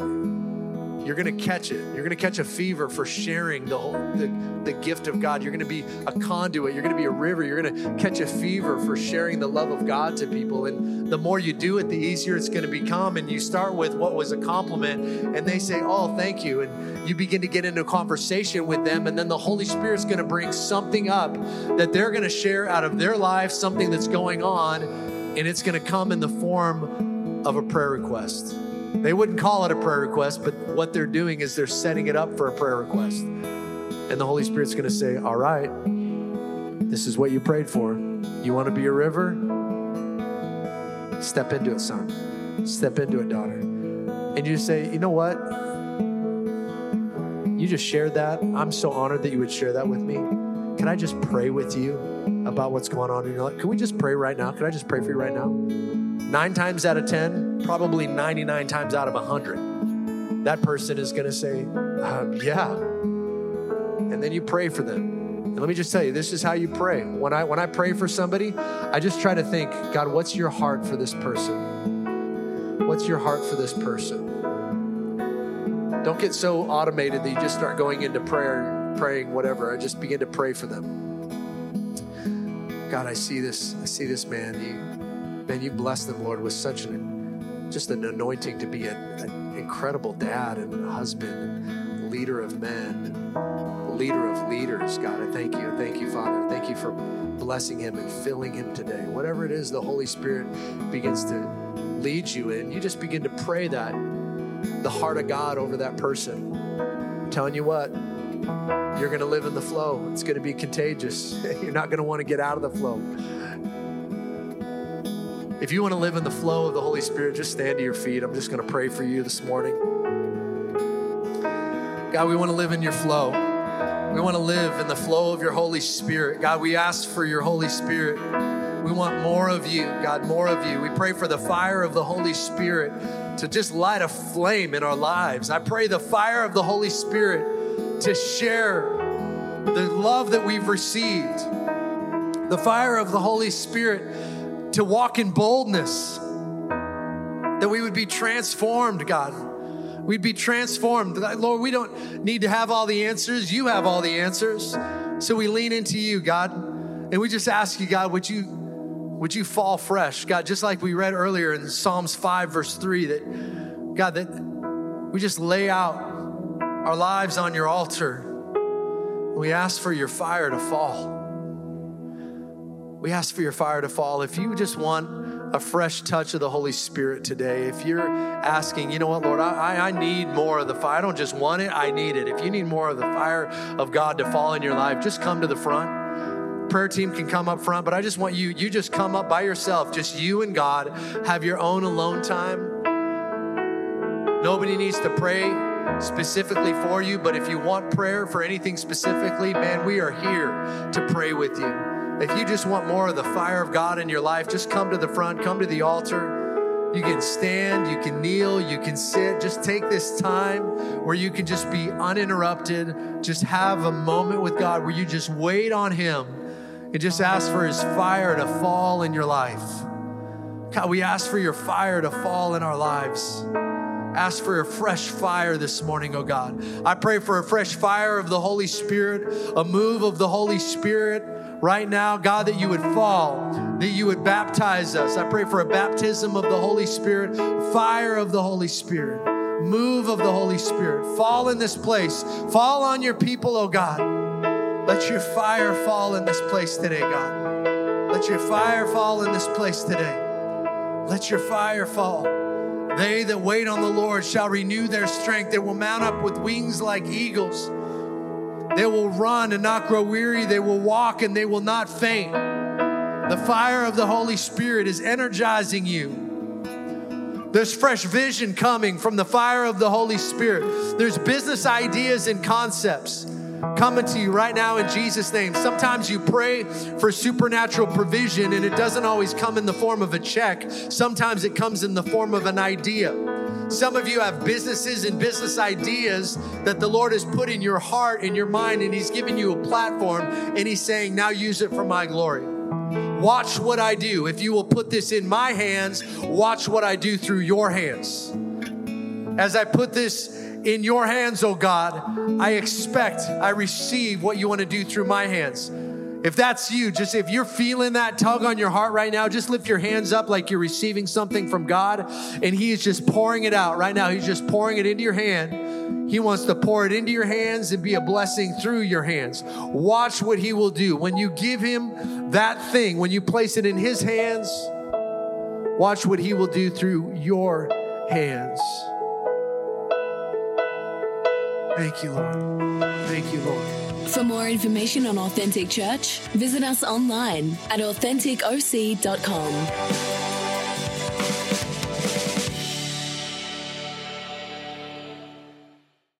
you're going to catch it. You're going to catch a fever for sharing the whole the, the gift of God. You're going to be a conduit. You're going to be a river. You're going to catch a fever for sharing the love of God to people. And the more you do it, the easier it's going to become. And you start with what was a compliment, and they say, "Oh, thank you," and you begin to get into conversation with them, and then the Holy Spirit's going to bring something up that they're going to share out of their life, something that's going on, and it's going to come in the form of a prayer request. They wouldn't call it a prayer request, but what they're doing is they're setting it up for a prayer request. And the Holy Spirit's going to say, All right, this is what you prayed for. You want to be a river? Step into it, son. Step into it, daughter. And you say, You know what? You just shared that. I'm so honored that you would share that with me. Can I just pray with you about what's going on in your life? Can we just pray right now? Can I just pray for you right now? Nine times out of 10, probably 99 times out of 100, that person is going to say, uh, Yeah. And then you pray for them. And let me just tell you, this is how you pray. When I when I pray for somebody, I just try to think, God, what's your heart for this person? What's your heart for this person? Don't get so automated that you just start going into prayer, praying whatever. I just begin to pray for them. God, I see this. I see this man. You Man, you bless them, Lord, with such an just an anointing to be an incredible dad and husband and leader of men leader of leaders. God, I thank you. Thank you, Father. Thank you for blessing him and filling him today. Whatever it is the Holy Spirit begins to lead you in, you just begin to pray that the heart of God over that person. I'm telling you what, you're going to live in the flow. It's going to be contagious. You're not going to want to get out of the flow. If you want to live in the flow of the Holy Spirit, just stand to your feet. I'm just going to pray for you this morning. God, we want to live in your flow. We want to live in the flow of your Holy Spirit. God, we ask for your Holy Spirit. We want more of you, God, more of you. We pray for the fire of the Holy Spirit to just light a flame in our lives. I pray the fire of the Holy Spirit to share the love that we've received, the fire of the Holy Spirit to walk in boldness, that we would be transformed, God. We'd be transformed. Lord, we don't need to have all the answers. You have all the answers. So we lean into you, God. And we just ask you, God, would you would you fall fresh? God, just like we read earlier in Psalms 5, verse 3, that God, that we just lay out our lives on your altar. We ask for your fire to fall. We ask for your fire to fall. If you just want a fresh touch of the Holy Spirit today, if you're asking, you know what, Lord, I, I need more of the fire. I don't just want it, I need it. If you need more of the fire of God to fall in your life, just come to the front prayer team can come up front, but I just want you, you just come up by yourself, just you and God, have your own alone time. Nobody needs to pray specifically for you, but if you want prayer for anything specifically, man, we are here to pray with you. If you just want more of the fire of God in your life, just come to the front, come to the altar. You can stand, you can kneel, you can sit. Just take this time where you can just be uninterrupted. Just have a moment with God where you just wait on Him and just ask for His fire to fall in your life. God, we ask for your fire to fall in our lives. Ask for a fresh fire this morning, oh God. I pray for a fresh fire of the Holy Spirit, a move of the Holy Spirit right now, God, that you would fall, that you would baptize us. I pray for a baptism of the Holy Spirit, fire of the Holy Spirit, move of the Holy Spirit. Fall in this place, fall on your people, oh God. Let your fire fall in this place today, God. Let your fire fall in this place today. Let your fire fall. They that wait on the Lord shall renew their strength. They will mount up with wings like eagles. They will run and not grow weary. They will walk and they will not faint. The fire of the Holy Spirit is energizing you. There's fresh vision coming from the fire of the Holy Spirit. There's business ideas and concepts coming to you right now in Jesus' name. Sometimes you pray for supernatural provision and it doesn't always come in the form of a check, sometimes it comes in the form of an idea. Some of you have businesses and business ideas that the Lord has put in your heart, and your mind, and He's given you a platform and He's saying, Now use it for my glory. Watch what I do. If you will put this in my hands, watch what I do through your hands. As I put this in your hands, oh God, I expect, I receive what you want to do through my hands. If that's you, just if you're feeling that tug on your heart right now, just lift your hands up like you're receiving something from God and He is just pouring it out right now. He's just pouring it into your hand. He wants to pour it into your hands and be a blessing through your hands. Watch what He will do. When you give Him that thing, when you place it in His hands, watch what He will do through your hands. Thank you, Lord. Thank you, Lord.
For more information on Authentic Church, visit us online at AuthenticOC.com.